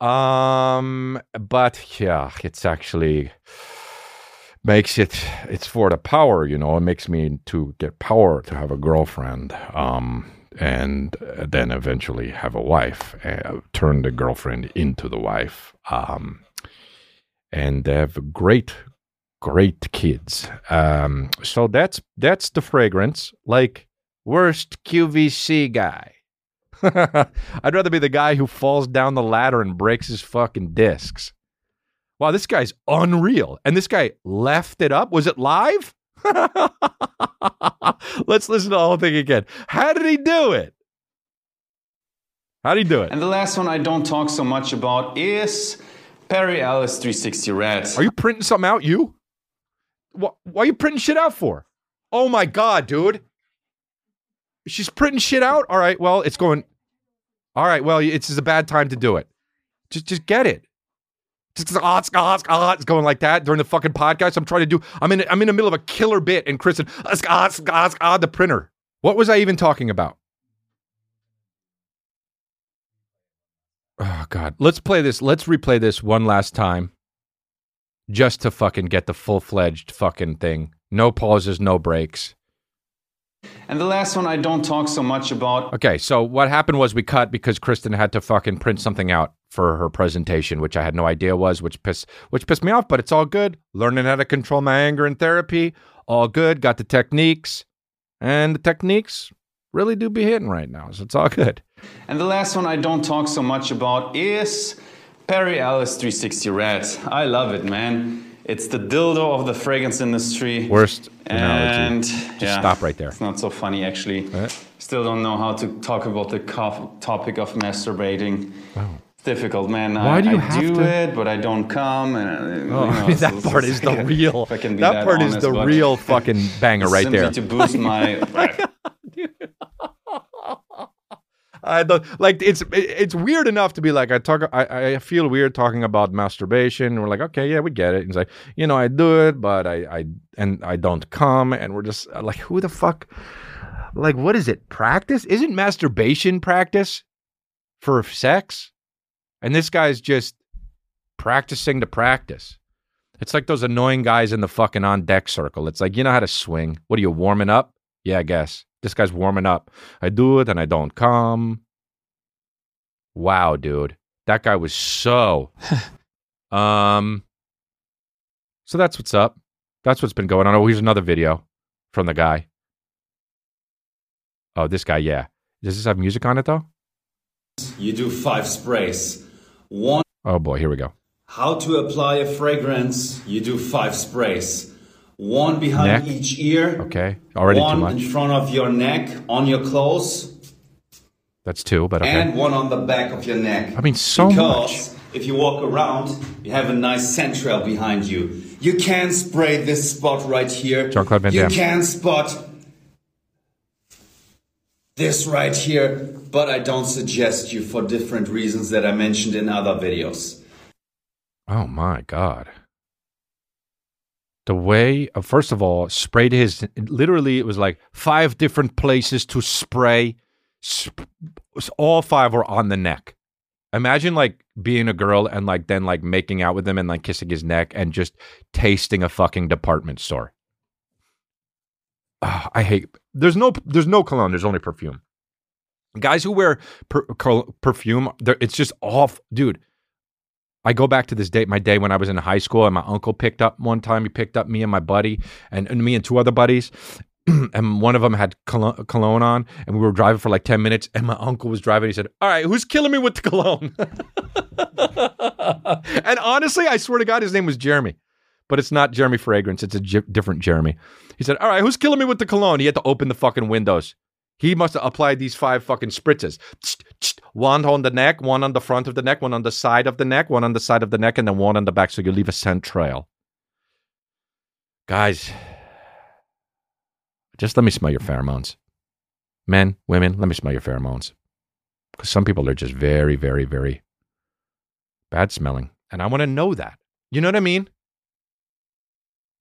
Um, but yeah, it's actually makes it. It's for the power, you know. It makes me to get power to have a girlfriend. Um, and then eventually have a wife. Uh, turn the girlfriend into the wife. Um, and have a great great kids. Um, so that's that's the fragrance. Like worst QVC guy. I'd rather be the guy who falls down the ladder and breaks his fucking discs. Wow, this guy's unreal. And this guy left it up. Was it live? Let's listen to the whole thing again. How did he do it? How did he do it? and the last one I don't talk so much about is Perry Ellis 360 Red. Are you printing something out, you? What, why are you printing shit out for? Oh my god, dude. She's printing shit out? All right, well, it's going. All right, well, it's just a bad time to do it. Just just get it. Just ah, it's, ah, it's, ah, it's going like that during the fucking podcast. I'm trying to do. I'm in. I'm in the middle of a killer bit, and Kristen, ah, ah, ah, ah, the printer. What was I even talking about? Oh God, let's play this. Let's replay this one last time, just to fucking get the full fledged fucking thing. No pauses, no breaks. And the last one I don't talk so much about Okay, so what happened was we cut because Kristen had to fucking print something out for her presentation, which I had no idea was, which pissed which pissed me off, but it's all good. Learning how to control my anger in therapy, all good. Got the techniques, and the techniques really do be hitting right now, so it's all good. And the last one I don't talk so much about is Perry Ellis 360 Red. I love it, man. It's the dildo of the fragrance industry. Worst analogy. And Just yeah, stop right there. It's not so funny, actually. Right. Still don't know how to talk about the topic of masturbating. Wow. It's difficult, man. Why I, do you I have do to- it, but I don't come. And, uh, you Oh, know, it's- that it's- part is the real. I That that part is honest, the but real fucking banger right simply there. to boost my. I don't like it's it's weird enough to be like I talk I, I feel weird talking about masturbation. We're like, okay, yeah, we get it. And it's like, you know, I do it, but I I and I don't come, and we're just uh, like, who the fuck? Like, what is it? Practice? Isn't masturbation practice for sex? And this guy's just practicing to practice. It's like those annoying guys in the fucking on deck circle. It's like, you know how to swing. What are you warming up? Yeah, I guess. This guy's warming up. I do it and I don't come. Wow, dude. That guy was so um So that's what's up. That's what's been going on. Oh, here's another video from the guy. Oh, this guy, yeah. Does this have music on it though? You do five sprays. One, Oh boy, here we go. how to apply a fragrance. You do five sprays. One behind Neck. each ear. Okay. Already too one much. in front of your neck, on your clothes, That's two, but okay. and one on the back of your neck. I mean, so because if you walk around, you have a nice central behind you. You can spray this spot right here. Jean-Claude Van You can spot this right here, but I don't suggest you for different reasons that I mentioned in other videos. Oh my god. The way, uh, first of all, sprayed his. Literally, it was like five different places to spray. Sp- all five were on the neck. Imagine like being a girl and like then like making out with him and like kissing his neck and just tasting a fucking department store. Ah, I hate. There's no. There's no cologne. There's only perfume. Guys who wear per, perfume, it's just off, dude. I go back to this day, my day when I was in high school, and my uncle picked up one time. He picked up me and my buddy, and, and me and two other buddies, and one of them had colo- cologne on, and we were driving for like ten minutes. And my uncle was driving. He said, "All right, who's killing me with the cologne?" and honestly, I swear to God, his name was Jeremy, but it's not Jeremy Fragrance. It's a j- different Jeremy. He said, "All right, who's killing me with the cologne?" He had to open the fucking windows. He must have applied these five fucking spritzes. One on the neck, one on the front of the neck, one on the side of the neck, one on the side of the neck, and then one on the back, so you leave a scent trail. Guys, just let me smell your pheromones. Men, women, let me smell your pheromones. Because some people are just very, very, very bad smelling. And I want to know that. You know what I mean?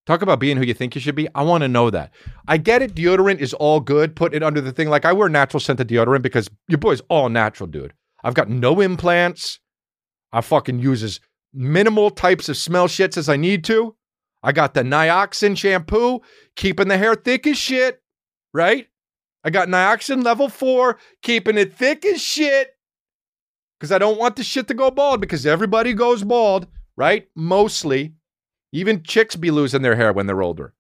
Talk about being who you think you should be. I want to know that. I get it. Deodorant is all good. Put it under the thing. Like I wear natural scented deodorant because your boy's all natural, dude. I've got no implants. I fucking use as minimal types of smell shits as I need to. I got the Nioxin shampoo, keeping the hair thick as shit, right? I got Nioxin level four, keeping it thick as shit. Because I don't want the shit to go bald because everybody goes bald, right? Mostly. Even chicks be losing their hair when they're older.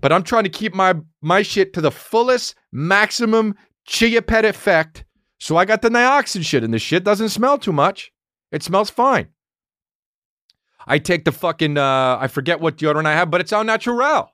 But I'm trying to keep my my shit to the fullest maximum chia pet effect. So I got the nioxin shit, and the shit doesn't smell too much. It smells fine. I take the fucking uh I forget what deodorant I have, but it's au natural.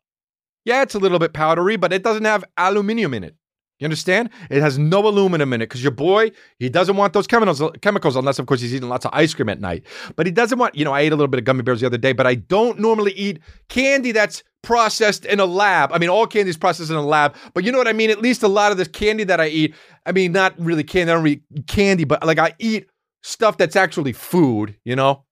Yeah, it's a little bit powdery, but it doesn't have aluminium in it. You understand? It has no aluminum in it because your boy, he doesn't want those chemicals, chemicals unless, of course, he's eating lots of ice cream at night. But he doesn't want, you know, I ate a little bit of gummy bears the other day, but I don't normally eat candy that's processed in a lab. I mean, all candy is processed in a lab, but you know what I mean? At least a lot of this candy that I eat, I mean, not really candy, I don't really eat candy, but like I eat stuff that's actually food, you know?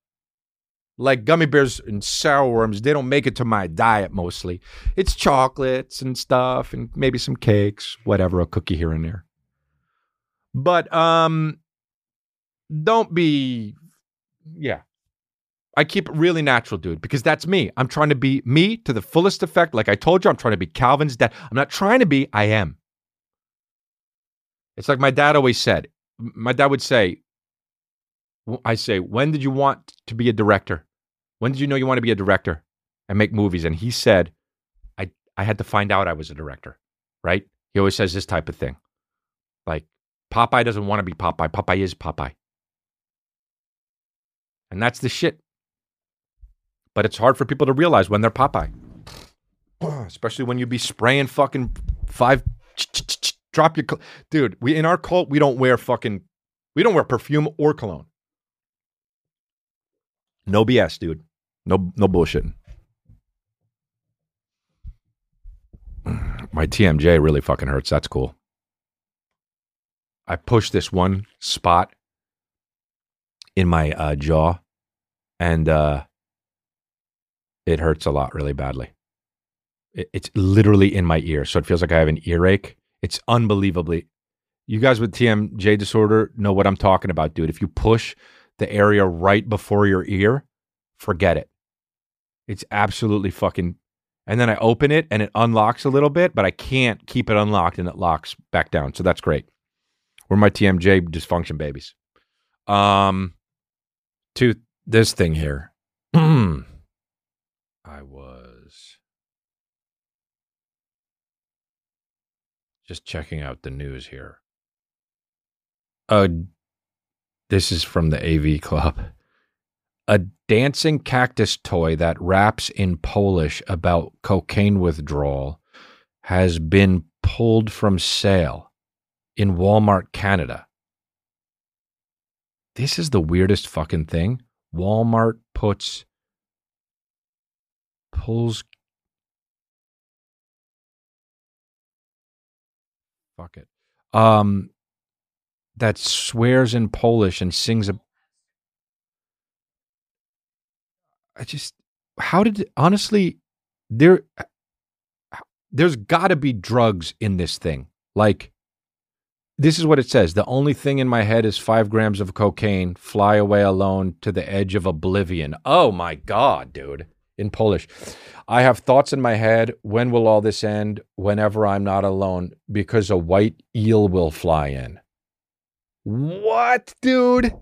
Like gummy bears and sour worms, they don't make it to my diet mostly. It's chocolates and stuff and maybe some cakes, whatever, a cookie here and there. But um don't be yeah. I keep it really natural, dude, because that's me. I'm trying to be me to the fullest effect. Like I told you, I'm trying to be Calvin's dad. I'm not trying to be, I am. It's like my dad always said. My dad would say, I say, when did you want to be a director? When did you know you want to be a director and make movies? And he said, I, I had to find out I was a director, right? He always says this type of thing. Like, Popeye doesn't want to be Popeye. Popeye is Popeye. And that's the shit. But it's hard for people to realize when they're Popeye. Especially when you be spraying fucking five drop your dude, we in our cult we don't wear fucking we don't wear perfume or cologne. No BS, dude. No no bullshitting. My TMJ really fucking hurts. That's cool. I pushed this one spot in my uh, jaw, and uh, it hurts a lot, really badly. It, it's literally in my ear, so it feels like I have an earache. It's unbelievably. You guys with TMJ disorder know what I'm talking about, dude. If you push the area right before your ear, forget it. It's absolutely fucking. And then I open it and it unlocks a little bit, but I can't keep it unlocked and it locks back down. So that's great. We're my TMJ dysfunction babies. Um, to this thing here. I was just checking out the news here. Uh, this is from the AV Club. A dancing cactus toy that raps in Polish about cocaine withdrawal has been pulled from sale in Walmart Canada. This is the weirdest fucking thing. Walmart puts pulls fuck it. Um that swears in Polish and sings a I just how did honestly there there's got to be drugs in this thing. Like this is what it says. The only thing in my head is 5 grams of cocaine, fly away alone to the edge of oblivion. Oh my god, dude. In Polish. I have thoughts in my head, when will all this end? Whenever I'm not alone because a white eel will fly in. What, dude?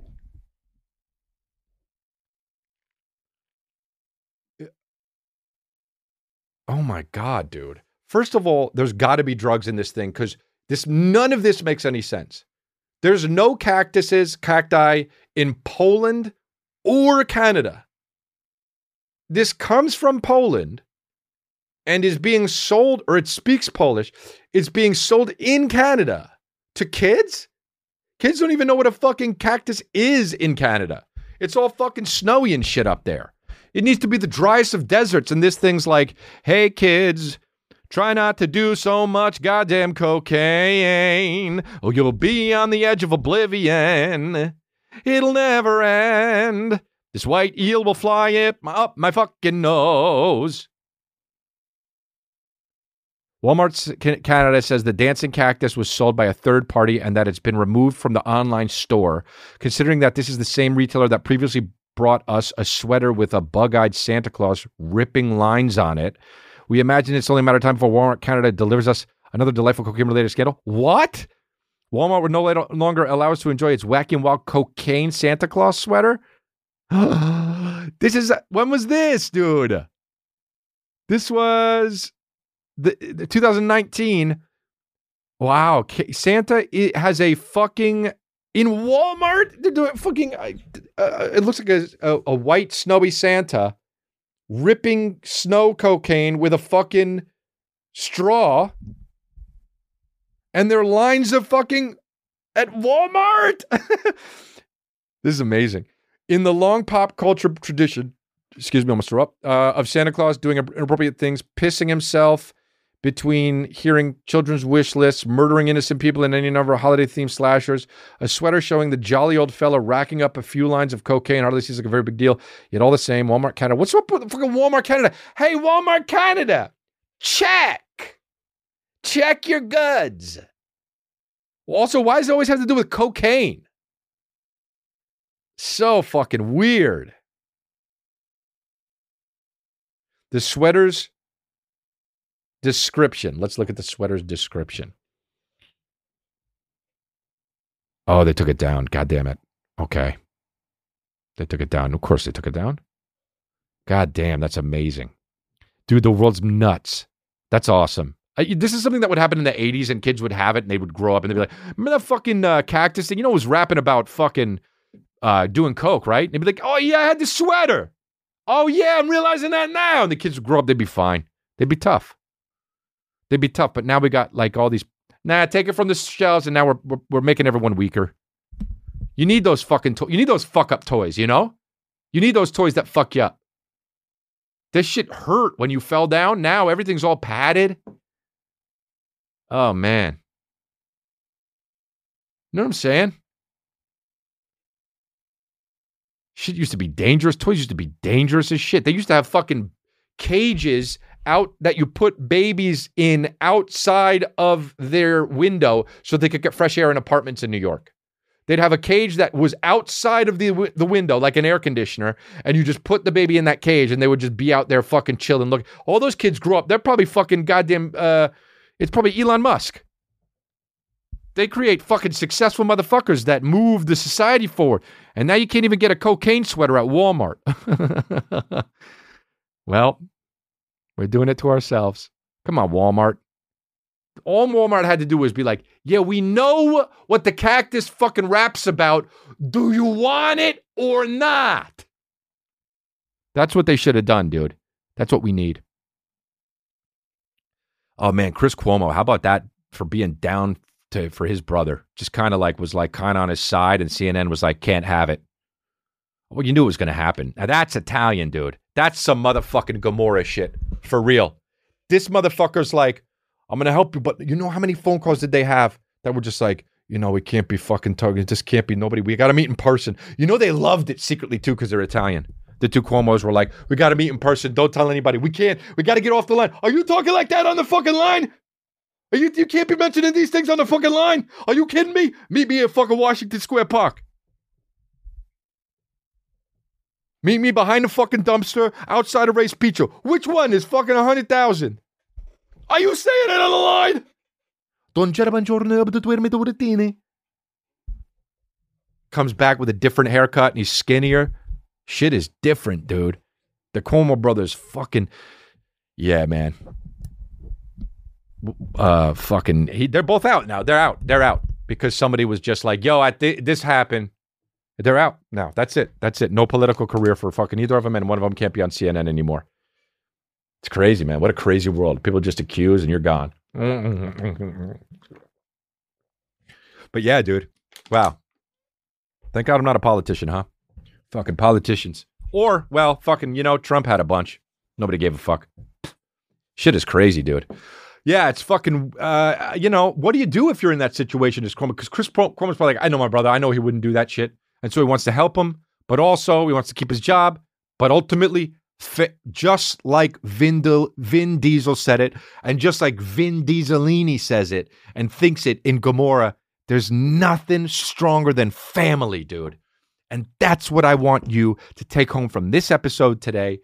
Oh my god, dude. First of all, there's got to be drugs in this thing cuz this none of this makes any sense. There's no cactuses, cacti in Poland or Canada. This comes from Poland and is being sold or it speaks Polish. It's being sold in Canada to kids? Kids don't even know what a fucking cactus is in Canada. It's all fucking snowy and shit up there. It needs to be the driest of deserts. And this thing's like, hey, kids, try not to do so much goddamn cocaine, or you'll be on the edge of oblivion. It'll never end. This white eel will fly up my, fucking nose. Walmart Canada says the dancing cactus was sold by a third party and that it's been removed from the online store. Considering that this is the same retailer that previously brought us a sweater with a bug eyed Santa Claus ripping lines on it, we imagine it's only a matter of time before Walmart Canada delivers us another delightful cocaine related scandal. What? Walmart would no longer allow us to enjoy its wacky and wild cocaine Santa Claus sweater? this is when was this, dude? This was the, the 2019. Wow, Santa has a fucking in Walmart. They're doing fucking. Uh, uh, it looks like a, a, a white snowy Santa ripping snow cocaine with a fucking straw, and there are lines of fucking at Walmart. this is amazing. In the long pop culture tradition, excuse me, almost up, uh, of Santa Claus doing inappropriate things, pissing himself between hearing children's wish lists, murdering innocent people in any number of holiday themed slashers, a sweater showing the jolly old fella racking up a few lines of cocaine hardly seems like a very big deal. Yet all the same, Walmart Canada. What's up with fucking Walmart Canada? Hey, Walmart Canada, check. Check your goods. Also, why does it always have to do with cocaine? So fucking weird. The sweaters description. Let's look at the sweater's description. Oh, they took it down. God damn it. Okay. They took it down. Of course they took it down. God damn, that's amazing. Dude, the world's nuts. That's awesome. You- This is something that would happen in the 80s and kids would have it and they would grow up and they'd be like, remember that fucking uh, cactus thing? You know, was rapping about fucking uh, doing coke, right? And they'd be like, oh yeah, I had this sweater. Oh yeah, I'm realizing that now. And the kids would grow up, they'd be fine. They'd be tough. They'd be tough. But now we got like all these, nah, take it from the shelves and now we're, we're, we're making everyone weaker. You need those fucking, to- you need those fuck up toys, you know? You need those toys that fuck you up. This shit hurt when you fell down. Now everything's all padded. Oh man. You know what I'm saying? Shit used to be dangerous. Toys used to be dangerous as shit. They used to have fucking cages out that you put babies in outside of their window so they could get fresh air in apartments in New York. They'd have a cage that was outside of the the window, like an air conditioner, and you just put the baby in that cage, and they would just be out there fucking chilling. Look, all those kids grew up. They're probably fucking goddamn. Uh, it's probably Elon Musk. They create fucking successful motherfuckers that move the society forward, and now you can't even get a cocaine sweater at Walmart. well, we're doing it to ourselves. Come on, Walmart. All Walmart had to do was be like, yeah, we know what the cactus fucking raps about. Do you want it or not? That's what they should have done, dude. That's what we need. Oh man, Chris Cuomo, how about that for being down to for his brother? Just kind of like was like kind of on his side, and CNN was like, can't have it. Well, you knew it was going to happen. Now that's Italian, dude. That's some motherfucking Gomorrah shit for real. This motherfucker's like, I'm to help you, but you know how many phone calls did they have that were just like, you know, we can't be fucking talking. It just can't be nobody. We got to meet in person. You know, they loved it secretly too because they're Italian. The two Cuomo's were like, we got to meet in person. Don't tell anybody. We can't. We got to get off the line. Are you talking like that on the fucking line? Are you, you can't be mentioning these things on the fucking line. Are you kidding me? Meet me at fucking Washington Square Park. Meet me behind the fucking dumpster outside of Ray's Pizza. Which one is fucking a hundred thousand? Are you saying it on the line? Comes back with a different haircut and he's skinnier. Shit is different, dude. The Cuomo brothers fucking Yeah, man. Uh fucking he, they're both out now. They're out. They're out because somebody was just like, "Yo, I thi- this happened." They're out now. That's it. That's it. No political career for fucking either of them, and one of them can't be on CNN anymore. It's crazy, man. What a crazy world. People just accuse and you're gone. But yeah, dude. Wow. Thank God I'm not a politician, huh? Fucking politicians. Or, well, fucking, you know, Trump had a bunch. Nobody gave a fuck. Shit is crazy, dude. Yeah, it's fucking, uh, you know, what do you do if you're in that situation Cuomo? Because Chris Cuomo's probably like, I know my brother. I know he wouldn't do that shit. And so he wants to help him, but also he wants to keep his job. But ultimately, just like Vin, Di- Vin Diesel said it, and just like Vin Dieselini says it and thinks it in Gomorrah, there's nothing stronger than family, dude. And that's what I want you to take home from this episode today.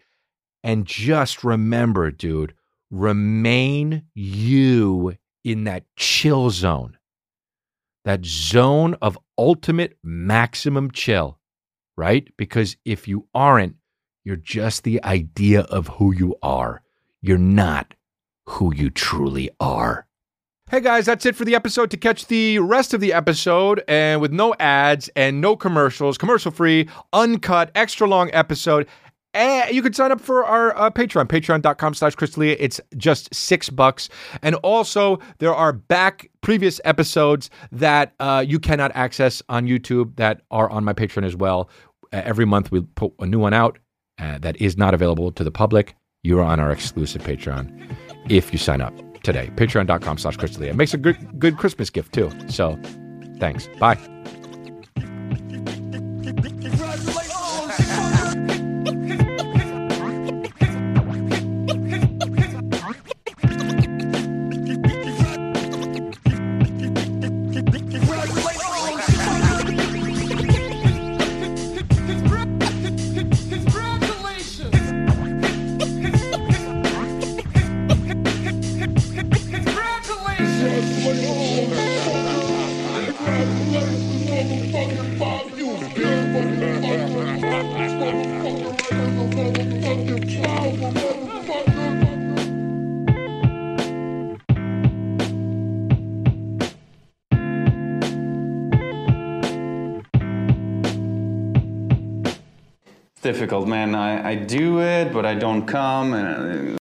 And just remember, dude, remain you in that chill zone, that zone of ultimate maximum chill, right? Because if you aren't, you're just the idea of who you are. You're not who you truly are. Hey guys, that's it for the episode. To catch the rest of the episode and with no ads and no commercials, commercial free, uncut, extra long episode, and you can sign up for our uh, Patreon, patreon.com slash chrisdelia. It's just six bucks. And also, there are back previous episodes that uh, you cannot access on YouTube that are on my Patreon as well. Uh, every month we put a new one out uh, that is not available to the public. You are on our exclusive Patreon if you sign up today. Patreon.com slash chrisdelia. It makes a good, good Christmas gift too. So thanks. Bye. Come. And uh,